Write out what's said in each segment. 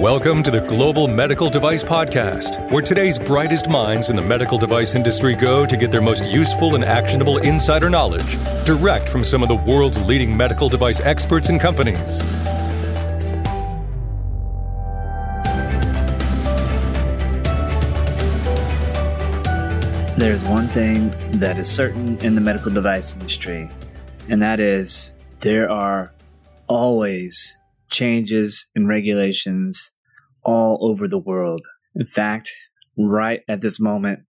Welcome to the Global Medical Device Podcast, where today's brightest minds in the medical device industry go to get their most useful and actionable insider knowledge direct from some of the world's leading medical device experts and companies. There's one thing that is certain in the medical device industry, and that is there are always changes and regulations all over the world. In fact, right at this moment,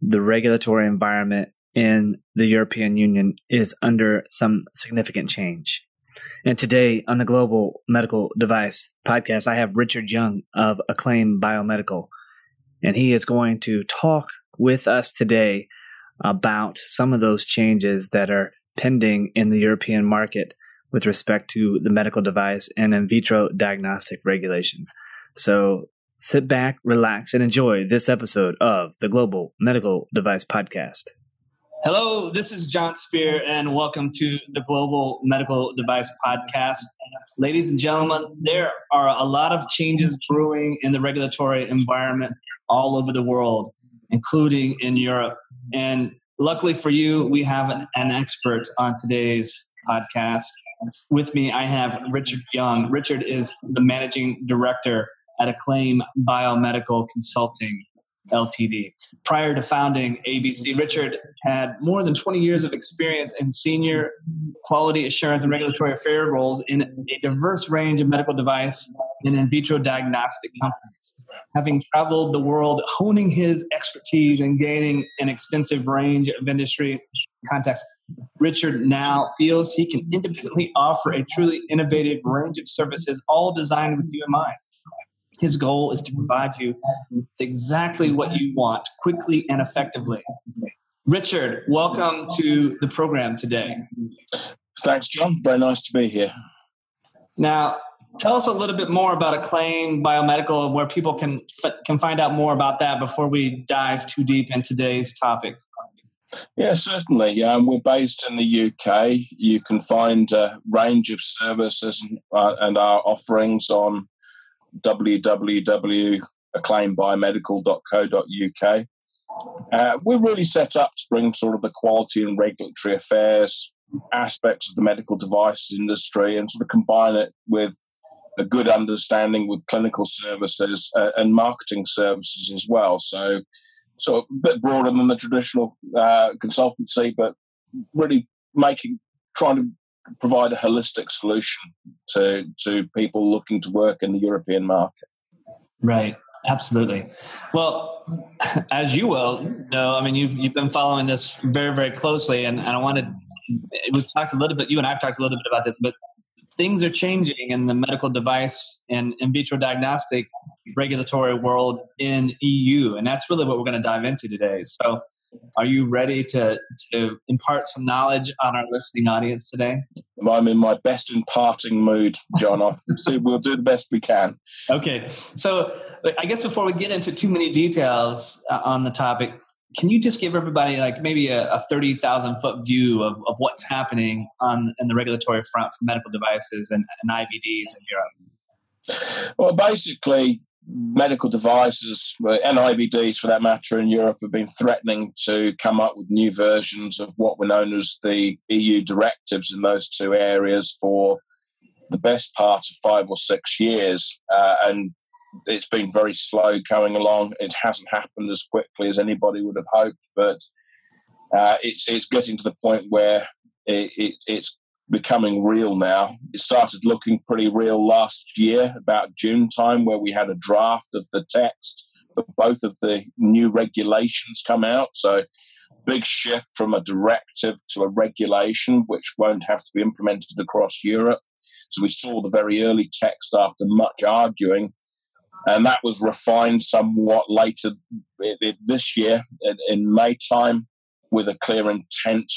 the regulatory environment in the European Union is under some significant change. And today on the Global Medical Device podcast, I have Richard Young of Acclaim Biomedical, and he is going to talk with us today about some of those changes that are pending in the European market with respect to the medical device and in vitro diagnostic regulations. So sit back, relax, and enjoy this episode of the Global Medical Device Podcast. Hello, this is Jon Speer, and welcome to the Global Medical Device Podcast. Ladies and gentlemen, there are a lot of changes brewing in the regulatory environment all over the world, including in Europe. And luckily for you, we have an, an expert on today's podcast. With me, I have Richard Young. Richard is the managing director at Acclaim Biomedical Consulting Ltd. Prior to founding ABC, Richard had more than 20 years of experience in senior quality assurance and regulatory affair roles in a diverse range of medical device and in vitro diagnostic companies. Having traveled the world, honing his expertise and gaining an extensive range of industry contacts, Richard now feels he can independently offer a truly innovative range of services, all designed with you in mind. His goal is to provide you exactly what you want quickly and effectively. Richard, welcome to the program today. Thanks, Jon. Very nice to be here. Now, tell us a little bit more about Acclaim Biomedical, where people can can find out more about that before we dive too deep in today's topic. Yeah, certainly. Um, we're based in the UK. You can find a range of services uh, and our offerings on www.acclaimbiomedical.co.uk. Uh, we're really set up to bring sort of the quality and regulatory affairs aspects of the medical devices industry and sort of combine it with a good understanding with clinical services uh, and marketing services as well. So, so a bit broader than the traditional uh, consultancy, but really making trying to provide a holistic solution to to people looking to work in the European market. Right. Absolutely. Well, as you will know, I mean, you've you've been following this very very closely, and, and I wanted we've talked a little bit. You and I've talked a little bit about this, but things are changing in the medical device and in vitro diagnostic regulatory world in EU, and that's really what we're going to dive into today. So, are you ready to, to impart some knowledge on our listening audience today? I'm in my best imparting mood, Jon. so we'll do the best we can. Okay. So I guess before we get into too many details uh, on the topic, can you just give everybody like maybe a, a 30,000 foot view of, of what's happening on in the regulatory front for medical devices and, and IVDs in Europe? Well, basically, medical devices and IVDs, for that matter, in Europe have been threatening to come up with new versions of what were known as the EU directives in those two areas for the best part of five or six years. Uh, and it's been very slow coming along. It hasn't happened as quickly as anybody would have hoped, but uh, it's, it's getting to the point where it, it, it's becoming real now. It started looking pretty real last year, about June time, where we had a draft of the text for both of the new regulations come out. So, big shift from a directive to a regulation, which won't have to be implemented across Europe. So, we saw the very early text after much arguing. And that was refined somewhat later eh, eh, this year in May time with a clear intent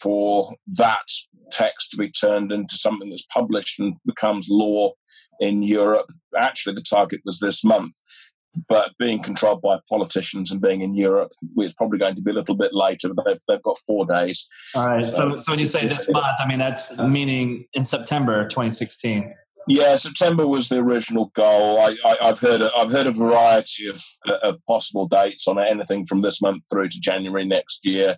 for that text to be turned into something that's published and becomes law in Europe. Actually, the target was this month, but being controlled by politicians and being in Europe, it's probably going to be a little bit later. But they've, they've got four days. All right. So, so, so when you say this month, I mean that's meaning in September 2016. Yeah, September was the original goal. I, have heard a, I've heard a variety of, uh, of possible dates on anything from this month through to January next year.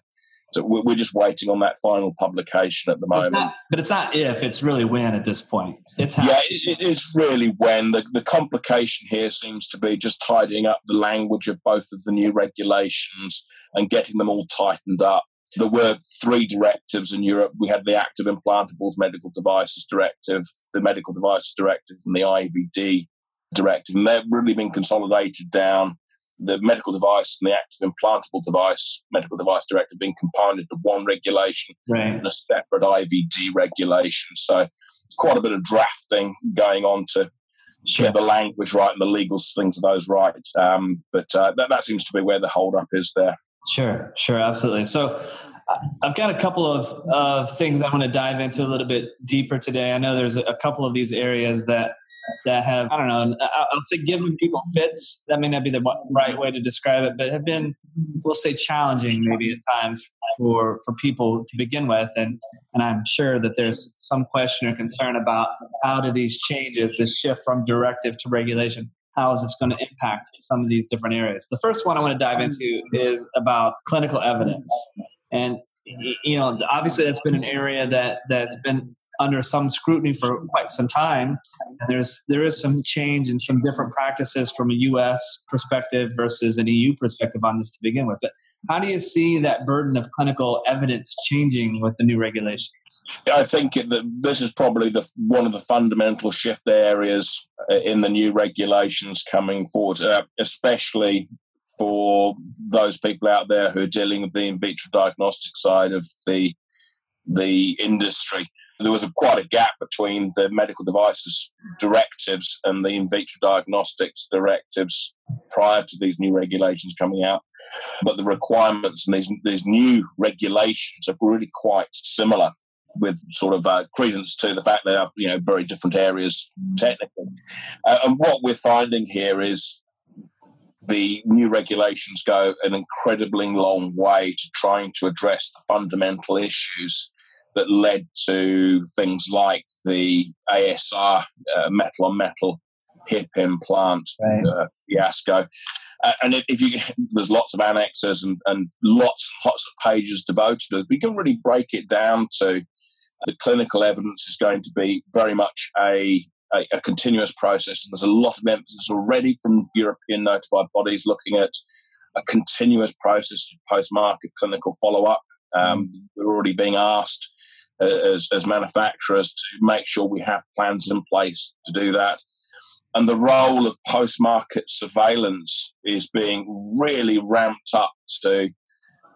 So we're just waiting on that final publication at the moment. It's not, but it's not if; it's really when at this point. It's yeah, it, it's really when. The the complication here seems to be just tidying up the language of both of the new regulations and getting them all tightened up. There were three directives in Europe. We had the Active Implantables Medical Devices Directive, the Medical Devices Directive, and the IVD Directive. And they've really been consolidated down. The medical device and the active implantable device, medical device directive, being combined into one regulation right. and a separate IVD regulation. So it's quite a bit of drafting going on to sure. get the language right and the legal things of those right. Um, but uh, that, that seems to be where the holdup is there. Sure, sure, absolutely. So I've got a couple of, of things I want to dive into a little bit deeper today. I know there's a couple of these areas that that have I don't know I'll say giving people fits that may not be the right way to describe it, but have been we'll say challenging maybe at times for for people to begin with, and and I'm sure that there's some question or concern about how do these changes, this shift from directive to regulation, how is this going to impact some of these different areas? The first one I want to dive into is about clinical evidence. And you know, obviously that's been an area that that's been under some scrutiny for quite some time. And there's there is some change in some different practices from a U.S. perspective versus an EU perspective on this to begin with. But how do you see that burden of clinical evidence changing with the new regulations? I think that this is probably the one of the fundamental shift areas uh, in the new regulations coming forward, uh, especially for those people out there who are dealing with the in vitro diagnostic side of the the industry. There was a, quite a gap between the medical devices directives and the in vitro diagnostics directives prior to these new regulations coming out. But the requirements and these, these new regulations are really quite similar with sort of uh, credence to the fact they are, you know, very different areas technically. Uh, and what we're finding here is the new regulations go an incredibly long way to trying to address the fundamental issues that led to things like the ASR uh, metal on metal hip implant right. uh, fiasco. Uh, and if you, there's lots of annexes and, and lots and lots of pages devoted to it. We can really break it down to the clinical evidence is going to be very much a, a, a continuous process. And there's a lot of emphasis already from European notified bodies looking at a continuous process of post-market clinical follow-up. Um, mm. We're already being asked as, as manufacturers to make sure we have plans in place to do that. And the role of post market surveillance is being really ramped up to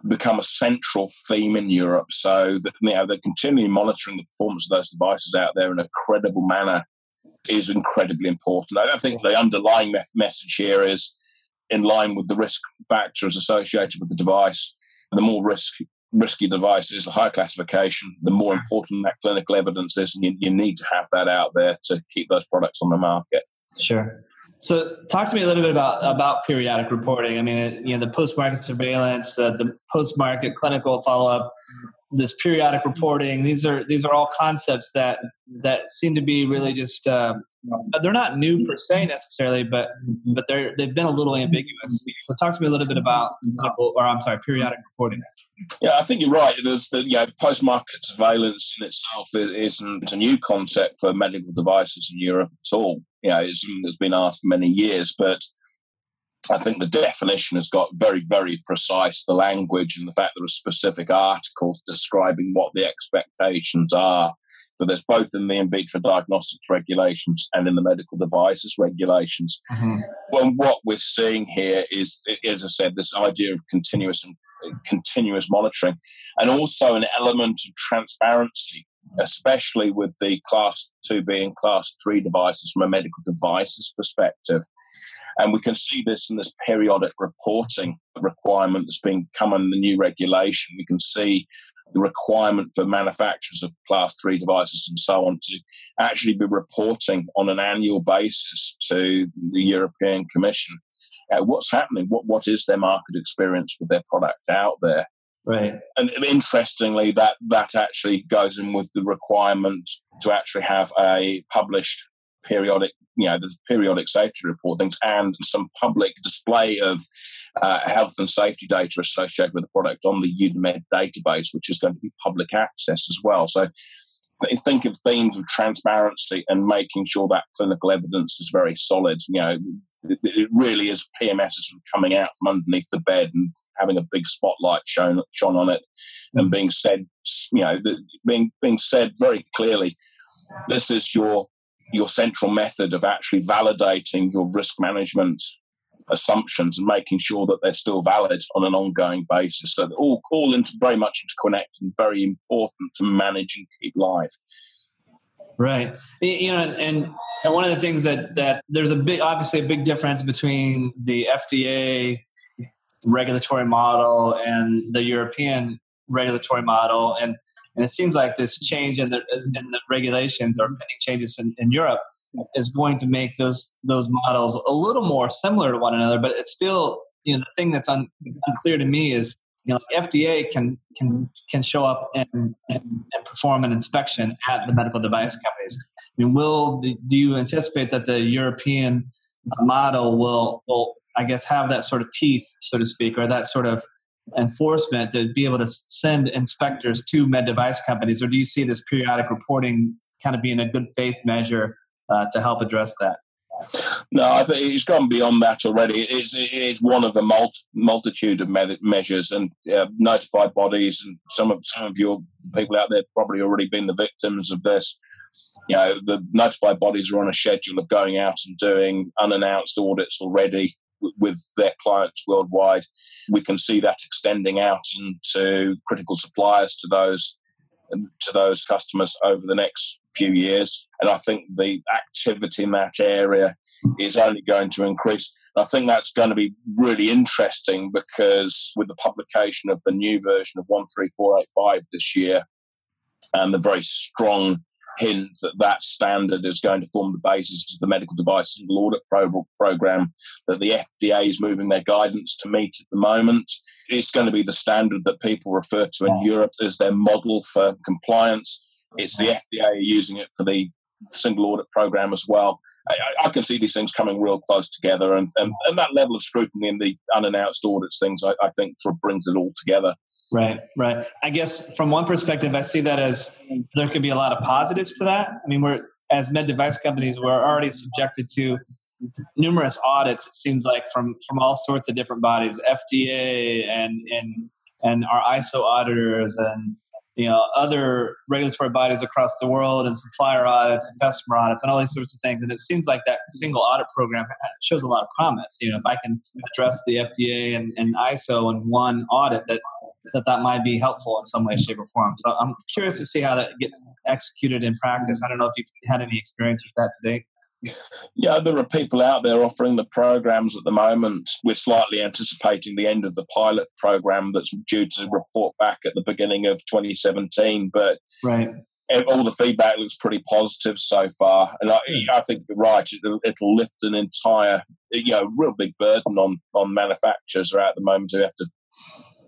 become a central theme in Europe. So that you know they're continually monitoring the performance of those devices out there in a credible manner is incredibly important. I don't think the underlying message here is in line with the risk factors associated with the device. The more risk risky devices, the higher classification, the more important that clinical evidence is, and you, you need to have that out there to keep those products on the market. Sure. So, talk to me a little bit about about periodic reporting. I mean, you know, the post market surveillance, the the post market clinical follow up, this periodic reporting. These are these are all concepts that that seem to be really just uh, Uh, they're not new per se necessarily, but but they're they've been a little ambiguous. So, talk to me a little bit about or I'm sorry, periodic reporting. Yeah, I think you're right. There's the you know, post market surveillance in itself isn't a new concept for medical devices in Europe at all. You know, it's that's been asked for many years, but I think the definition has got very, very precise. The language and the fact there are specific articles describing what the expectations are for this, both in the in vitro diagnostics regulations and in the medical devices regulations. Mm-hmm. Well, what we're seeing here is, as I said, this idea of continuous and continuous monitoring, and also an element of transparency, especially with the class 2B and class 3 devices from a medical devices perspective. And we can see this in this periodic reporting requirement that's been come in the new regulation. We can see the requirement for manufacturers of class three devices and so on to actually be reporting on an annual basis to the European Commission uh, what's happening, what what is their market experience with their product out there. Right. And interestingly, that that actually goes in with the requirement to actually have a published periodic, you know, the periodic safety report things and some public display of uh, health and safety data associated with the product on the EUDAMED database, which is going to be public access as well. So th- think of themes of transparency and making sure that clinical evidence is very solid. You know, it, it really is PMS is coming out from underneath the bed and having a big spotlight shown shone on it, and being said, you know, the, being being said very clearly, this is your your central method of actually validating your risk management assumptions and making sure that they're still valid on an ongoing basis. So they're all, all into, very much interconnected and very important to manage and keep live. Right. You know, and, and one of the things that, that there's a big, obviously a big difference between the FDA regulatory model and the European regulatory model. And, and it seems like this change in the, in the regulations or pending changes in, in Europe is going to make those those models a little more similar to one another. But it's still, you know, the thing that's un, unclear to me is, you know, FDA can can can show up and, and, and perform an inspection at the medical device companies. I mean, will the, do you anticipate that the European model will will I guess have that sort of teeth, so to speak, or that sort of enforcement to be able to send inspectors to med device companies, or do you see this periodic reporting kind of being a good faith measure uh, to help address that? No, I think it's gone beyond that already. It's, it's one of the multitude of me- measures and uh, notified bodies, and some of some of your people out there probably already been the victims of this. You know, the notified bodies are on a schedule of going out and doing unannounced audits already with their clients worldwide. We can see that extending out into critical suppliers to those to those customers over the next few years. And I think the activity in that area is only going to increase. And I think that's going to be really interesting because with the publication of the new version of 13485 this year and the very strong hint that that standard is going to form the basis of the medical device single audit pro- program that the FDA is moving their guidance to meet at the moment. It's going to be the standard that people refer to in Europe as their model for compliance. It's the FDA using it for the single audit program as well. I, I, can see these things coming real close together, and, and, and that level of scrutiny in the unannounced audits things, I, I think, sort of brings it all together. Right, right. I guess from one perspective, I see that as there could be a lot of positives to that. I mean, we're as med device companies, we're already subjected to numerous audits. It seems like from from all sorts of different bodies, FDA and and and our ISO auditors and you know other regulatory bodies across the world and supplier audits and customer audits and all these sorts of things and it seems like that single audit program shows a lot of promise you know if i can address the fda and, and iso in one audit that that that might be helpful in some way, shape, or form. So I'm curious to see how that gets executed in practice. I don't know if you've had any experience with that today. Yeah, there are people out there offering the programs at the moment. We're slightly anticipating the end of the pilot program that's due to report back at the beginning of 2017. But right. all the feedback looks pretty positive so far, and I, I think you're right. It'll, it'll, lift an entire, you know, real big burden on on manufacturers at the moment who have to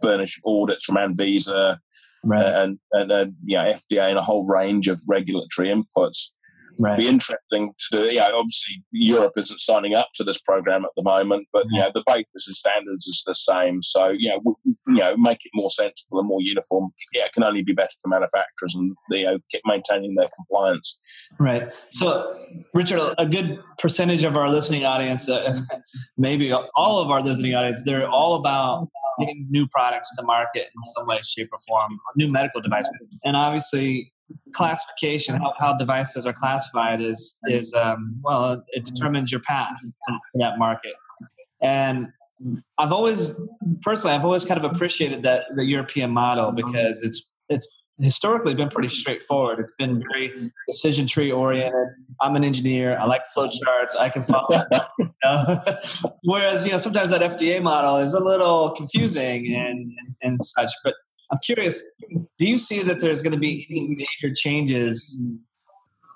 furnish audits from Anvisa right. and, and, and you know, FDA and a whole range of regulatory inputs. Right. Be interesting to do. Yeah, obviously Europe isn't signing up to this program at the moment, but yeah, you know, the basis and standards is the same. So you know, you know, make it more sensible and more uniform. Yeah, it can only be better for manufacturers and you know, maintaining their compliance. Right. So, Richard, a good percentage of our listening audience, uh, maybe all of our listening audience, they're all about getting new products to market in some way, shape, or form, new medical device. And obviously, classification, how, how devices are classified, is is um, well, it determines your path to that market. And I've always, personally, I've always kind of appreciated that the European model because it's it's historically been pretty straightforward. It's been very decision tree oriented. I'm an engineer. I like flow charts. I can follow. that. You know? Whereas you know sometimes that FDA model is a little confusing and and such. But I'm curious. Do you see that there's going to be any major changes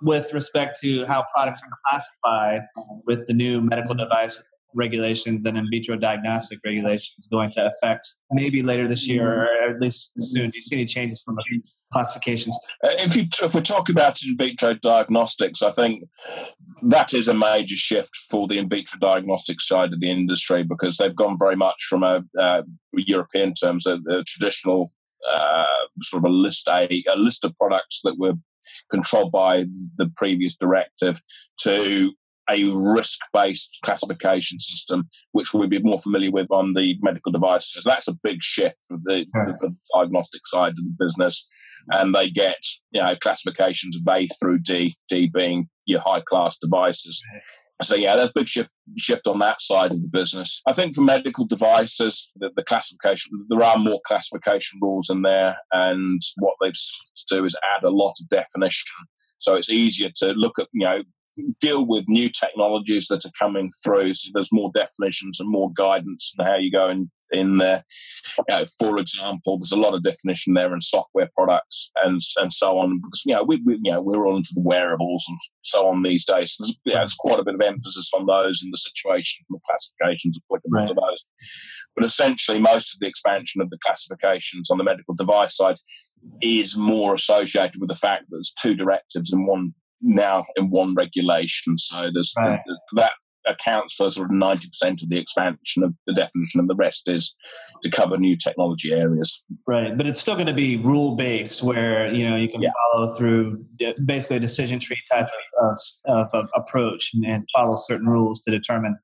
with respect to how products are classified with the new medical device regulations and in vitro diagnostic regulations going to affect maybe later this year or at least soon? Do you see any changes from a classification uh, if, you, if we're talking about in vitro diagnostics, I think that is a major shift for the in vitro diagnostics side of the industry because they've gone very much from a uh, European terms, a, a traditional uh, sort of a list a, a list of products that were controlled by the previous directive to a risk based classification system, which we'd be more familiar with on the medical devices. That's a big shift for the, for the diagnostic side of the business. And they get you know, classifications of A through D, D being your high class devices. So yeah, there's a big shift shift on that side of the business. I think for medical devices, the, the, classification there are more classification rules in there, and what they've to do is add a lot of definition. So it's easier to look at you know deal with new technologies that are coming through. So there's more definitions and more guidance on how you go in, in there. You know, for example, there's a lot of definition there in software products and and so on. Because you know, we, we you know we're all into the wearables and so on these days. So there's, there's quite a bit of emphasis on those in the situation from the classifications applicable right. to those. But essentially, most of the expansion of the classifications on the medical device side is more associated with the fact that there's two directives in one now in one regulation. So there's right. that accounts for sort of 90% of the expansion of the definition, and the rest is to cover new technology areas. Right, but it's still going to be rule based, where you know you can yeah. follow through basically a decision tree type of, of, of approach and, and, follow certain rules to determine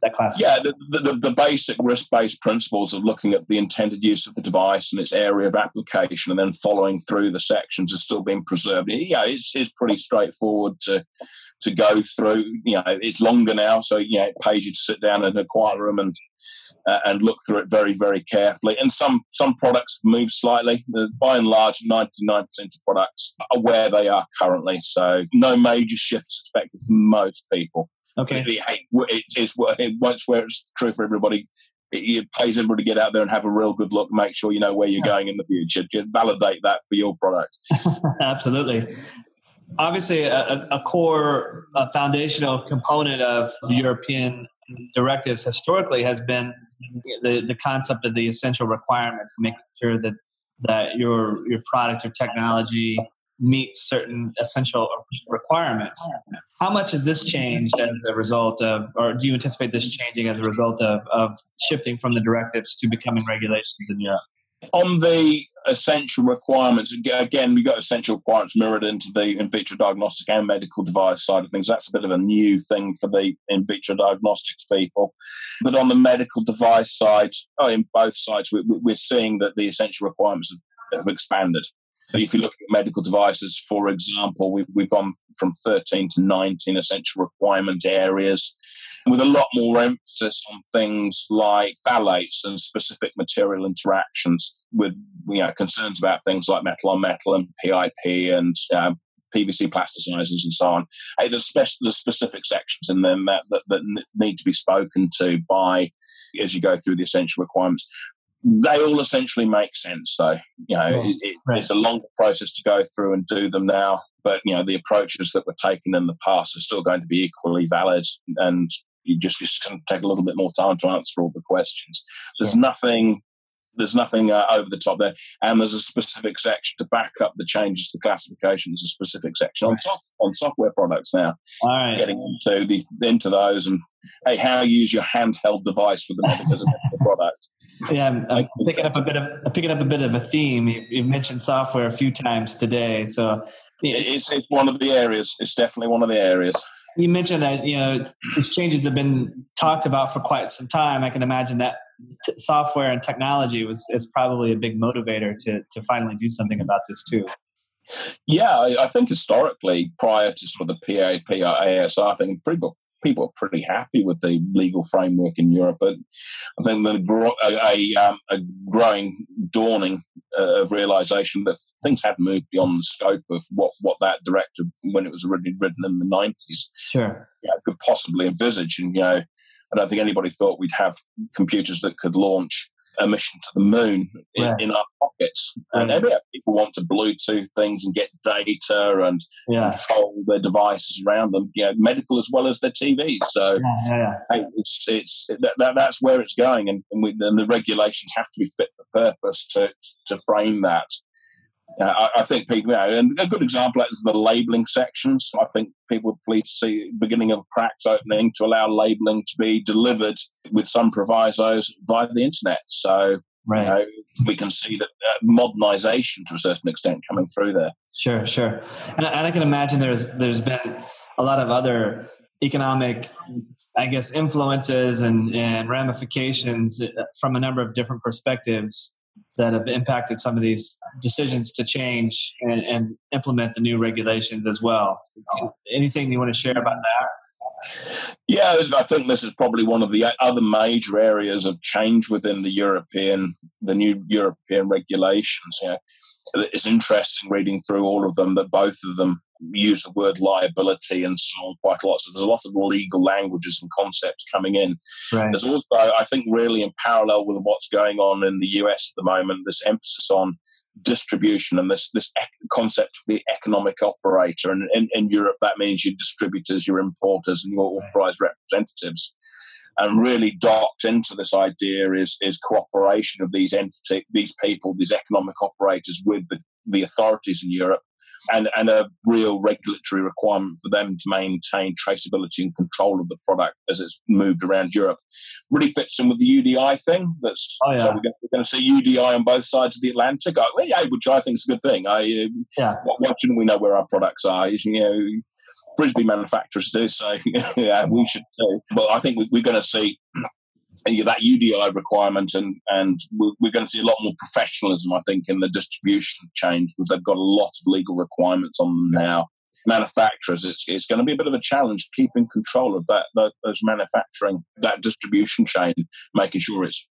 that class. Yeah, the, the, the basic risk based principles of looking at the intended use of the device and its area of application, and then following through the sections is still being preserved. Yeah, it's, it's pretty straightforward to to go through. You know, it's longer now, so you know, it pays you to sit down in a quiet room and uh, and look through it very, very carefully. And some some products move slightly. By and large, ninety nine percent of products are where they are currently. So no major shifts expected from most people. Okay, it, it, it's it, once where it's true for everybody. It, pays everybody to get out there and have a real good look, make sure you know where you're yeah. going in the future. Just validate that for your product. Absolutely obviously a, a core a foundational component of European directives historically has been the, the concept of the essential requirements, making sure that that your your product or technology meets certain essential requirements. How much has this changed as a result of, or do you anticipate this changing as a result of, of shifting from the directives to becoming regulations in Europe? On the essential requirements, again, we've got essential requirements mirrored into the in vitro diagnostic and medical device side of things. That's a bit of a new thing for the in vitro diagnostics people. But on the medical device side, oh, in both sides, we're seeing that the essential requirements have, have expanded. If you look at medical devices, for example, we've, we've gone from 13 to 19 essential requirement areas with a lot more emphasis on things like phthalates and specific material interactions with you know, concerns about things like metal on metal and PIP and uh, PVC plasticizers and so on. Hey, there's, spe- there's specific sections in them that, that, that need to be spoken to by as you go through the essential requirements. They all essentially make sense though. You know it, it's a longer process to go through and do them now but you know the approaches that were taken in the past are still going to be equally valid and you just just going to take a little bit more time to answer all the questions there's nothing there's nothing uh, over the top there, and there's a specific section to back up the changes to classification. There's a specific section on soft, on software products now. All right. Getting into the into those and hey, how you use your handheld device with the medical product. Yeah, I'm, I'm picking up a bit of I'm picking up a bit of a theme. You, you mentioned software a few times today, so it's, it's one of the areas. It's definitely one of the areas. You mentioned that you know these changes have been talked about for quite some time. I can imagine that t- software and technology was is probably a big motivator to to finally do something about this too. Yeah, I, think historically, prior to sort of the PAP or ASR thing, people people are pretty happy with the legal framework in Europe. But I think the a, a, um, a growing dawning uh, of realization that things had moved beyond the scope of what, what that directive, when it was originally written in the nineties, sure. you know, could possibly envisage. And you know, I don't think anybody thought we'd have computers that could launch a mission to the moon in, right. in our pockets. And yeah, people want to Bluetooth things and get data and yeah. control their devices around them, you know, medical as well as their TVs. So yeah, yeah, it's, it's, that, that, that's where it's going. And, and, we, and the regulations have to be fit for purpose to, to frame that. I, I, think people, you know, and a good example is the labeling sections. I think people pleased to see beginning of cracks opening to allow labeling to be delivered with some provisos via the internet. So right. you know, we can see that uh, modernization to a certain extent coming through there. Sure, sure, and, and I can imagine there's there's been a lot of other economic I guess influences and, and ramifications uh, from a number of different perspectives that have impacted some of these decisions to change and, and implement the new regulations as well. Anything you want to share about that? Yeah, I think this is probably one of the other major areas of change within the European, the new European regulations. Know, it's interesting reading through all of them that both of them use the word liability and so on quite a lot. So there's a lot of legal languages and concepts coming in. Right. There's also, I think, really in parallel with what's going on in the US at the moment, this emphasis on distribution and this this concept of the economic operator. And in, in Europe, that means your distributors, your importers, and your authorized representatives and really docked into this idea is is cooperation of these entity, these people, these economic operators with the, the authorities in Europe, and and a real regulatory requirement for them to maintain traceability and control of the product as it's moved around Europe. Really fits in with the UDI thing. That's oh, yeah. so we're, going, to see UDI on both sides of the Atlantic, yeah, which I think is a good thing. I yeah. why shouldn't we know where our products are? You know, frisbee manufacturers do, so yeah, we should too. But I think we're going to see that UDI requirement, and and we're going to see a lot more professionalism, I think, in the distribution chain because they've got a lot of legal requirements on them now. Manufacturers, it's it's going to be a bit of a challenge keeping control of that, that those manufacturing that distribution chain, making sure it's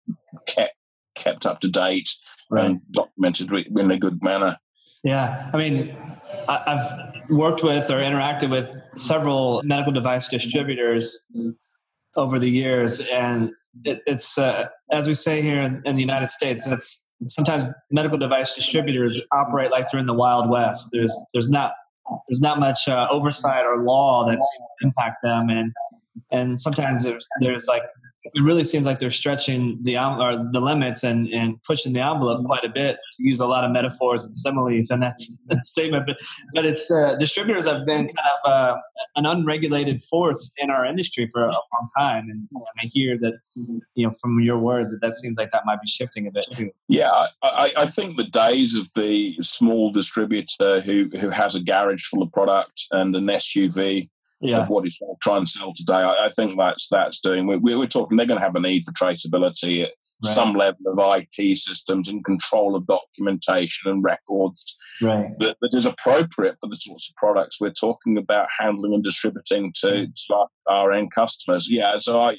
kept kept up to date right. and documented in a good manner. Yeah, I mean, I've worked with or interacted with several medical device distributors over the years, and it, it's uh, as we say here in, in, the United States, it's sometimes medical device distributors operate like they're in the Wild West. There's there's not there's not much uh, oversight or law that impact them, and and sometimes there's, there's like it really seems like they're stretching the or the limits and, and pushing the envelope quite a bit to use a lot of metaphors and similes and that's that statement. But but it's uh, distributors have been kind of uh, an unregulated force in our industry for a long time, and I hear that you know from your words that that seems like that might be shifting a bit too. Yeah, I, I think the days of the small distributor who who has a garage full of product and an SUV yeah. of what he's trying to sell today. I, I, think that's that's doing. We, we, are talking. They're going to have a need for traceability at right. some level of IT systems and control of documentation and records right. that, that is appropriate for the sorts of products we're talking about handling and distributing to, mm. to our, our end customers. Yeah, so I.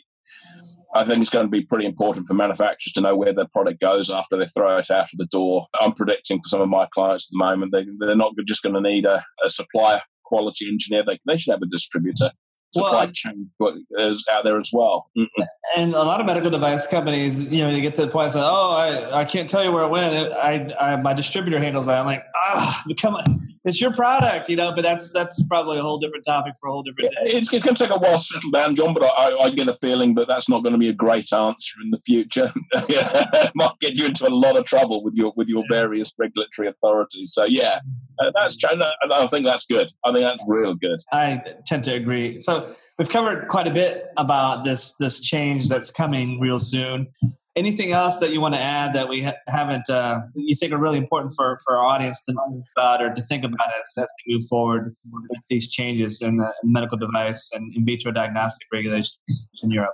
I think it's going to be pretty important for manufacturers to know where their product goes after they throw it out of the door. I'm predicting for some of my clients at the moment, they, they're not just going to need a, a supplier quality engineer. They, they should have a distributor supply well, chain is out there as well. Mm-mm. And a lot of medical device companies, you know, they get to the point, say, "Oh, I, I can't tell you where it went. I, I my distributor handles that." I'm like, "Ah, come on." It's your product, you know. But that's that's probably a whole different topic for a whole different day. It's, it's going to take a while to settle down, Jon. But I, I, get a feeling that that's not going to be a great answer in the future. might get you into a lot of trouble with your with your various regulatory authorities. So yeah, uh, that's I think that's good. I think that's real good. I tend to agree. So we've covered quite a bit about this this change that's coming real soon anything else that you want to add that we ha- haven't uh, you think are really important for, for our audience to know about or to think about as, as they move forward with these changes in the medical device and in vitro diagnostic regulations in Europe?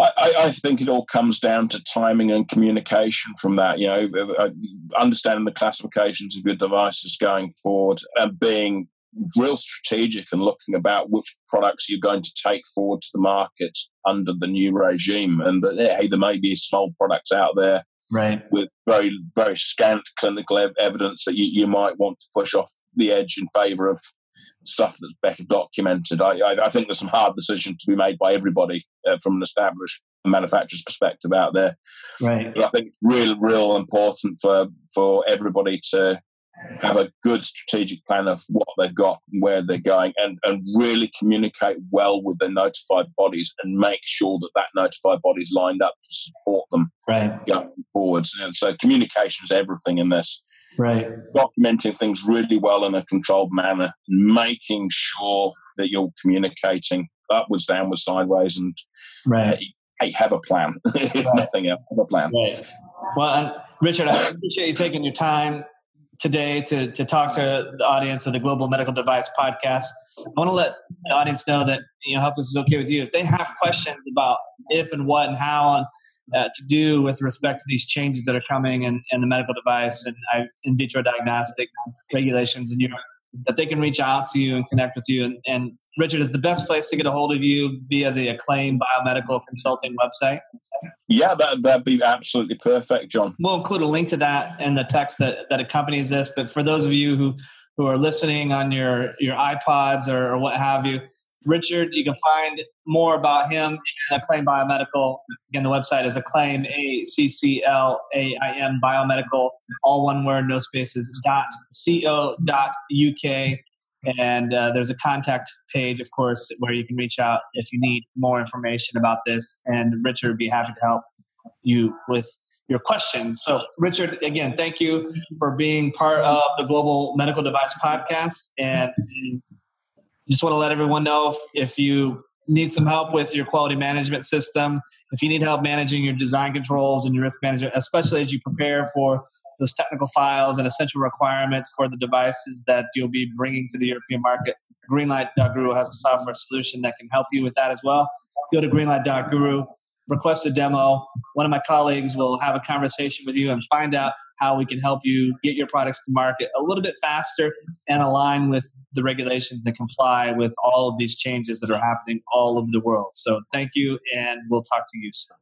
I, I, think it all comes down to timing and communication from that. You know, uh, uh, understanding the classifications of your devices going forward and being real strategic and looking about which products you're going to take forward to the market under the new regime. And that, hey, there may be small products out there right. with very, very scant clinical ev- evidence that you, you might want to push off the edge in favor of stuff that's better documented. I, I, I, think there's some hard decisions to be made by everybody uh, from an established manufacturer's perspective out there. Right. But I think it's real, real important for for everybody to have a good strategic plan of what they've got and where they're going and, and really communicate well with their notified bodies and make sure that that notified body is lined up to support them right. going forwards. And so communication is everything in this. Right. Documenting things really well in a controlled manner, making sure that you're communicating upwards, downwards, sideways, and right. Uh, hey, have a plan. right. nothing else, have a plan. Right. Well, Richard, I appreciate you taking your time today to, to talk to the audience of the Global Medical Device Podcast. I want to let the audience know that you know, help this is okay with you. If they have questions about if and what and how and uh, to do with respect to these changes that are coming in, in the medical device and uh, in vitro diagnostic regulations in Europe, that they can reach out to you and connect with you. And, and Richard, is the best place to get a hold of you via the Acclaim Biomedical Consulting website? Yeah, that, that'd be absolutely perfect, Jon. We'll include a link to that in the text that, that accompanies this. But for those of you who, who are listening on your, your iPods or, or what have you, Richard, you can find more about him at Acclaim Biomedical. Again, the website is Acclaim, A C C L A I M Biomedical, all one word, no spaces, dot C O dot U K. And uh, there's a contact page, of course, where you can reach out if you need more information about this. And Richard would be happy to help you with your questions. So, Richard, again, thank you for being part of the Global Medical Device Podcast. And just want to let everyone know if, if you need some help with your quality management system, if you need help managing your design controls and your risk management, especially as you prepare for those technical files and essential requirements for the devices that you'll be bringing to the European market, Greenlight.guru has a software solution that can help you with that as well. Go to Greenlight.guru, request a demo. One of my colleagues will have a conversation with you and find out how we can help you get your products to market a little bit faster and align with the regulations and comply with all of these changes that are happening all over the world. So thank you, and we'll talk to you soon.